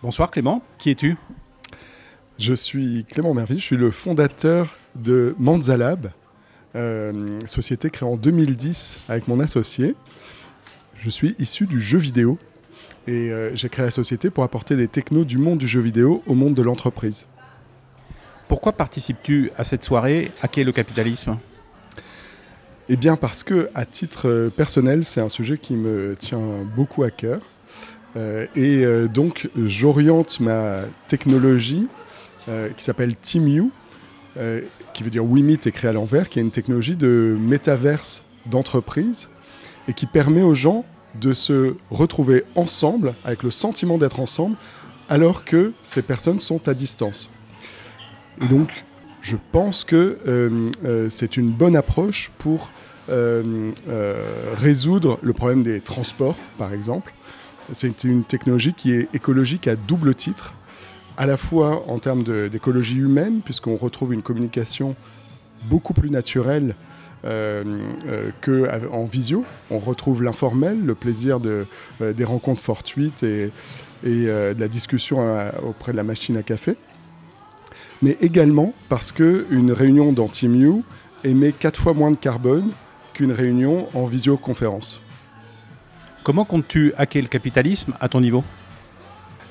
Bonsoir Clément, qui es-tu? Je suis Clément Merville, je suis le fondateur de Manzalab, euh, société créée en 2010 avec mon associé. Je suis issu du jeu vidéo et euh, j'ai créé la société pour apporter les technos du monde du jeu vidéo au monde de l'entreprise. Pourquoi participes-tu à cette soirée? Hacker le capitalisme? Eh bien parce que, à titre euh, personnel, c'est un sujet qui me tient beaucoup à cœur. Euh, et euh, donc, j'oriente ma technologie euh, qui s'appelle TeamU, qui veut dire We Meet écrit à l'envers, qui est une technologie de métaverse d'entreprise et qui permet aux gens de se retrouver ensemble, avec le sentiment d'être ensemble, alors que ces personnes sont à distance. Et donc, je pense que c'est une bonne approche pour résoudre le problème des transports, par exemple. C'est une technologie qui est écologique à double titre, à la fois en termes d'écologie humaine, puisqu'on retrouve une communication beaucoup plus naturelle euh, euh, qu'en visio. On retrouve l'informel, le plaisir de, euh, des rencontres fortuites et, de la discussion auprès de la machine à café. Mais également parce qu'une réunion dans TeamU émet quatre fois moins de carbone qu'une réunion en visioconférence. Comment comptes-tu hacker le capitalisme à ton niveau?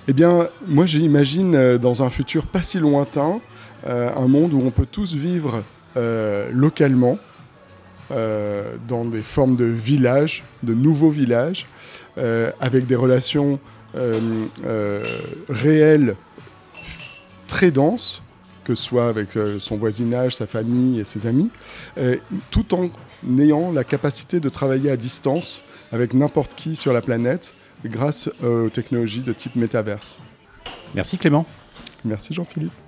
Eh bien, moi j'imagine euh, dans un futur pas si lointain euh, un monde où on peut tous vivre euh, localement, dans des formes de villages, de nouveaux villages, avec des relations réelles très denses, que ce soit avec son voisinage, sa famille et ses amis, tout en ayant la capacité de travailler à distance avec n'importe qui sur la planète grâce aux technologies de type métaverse. Merci Clément. Merci Jean-Philippe.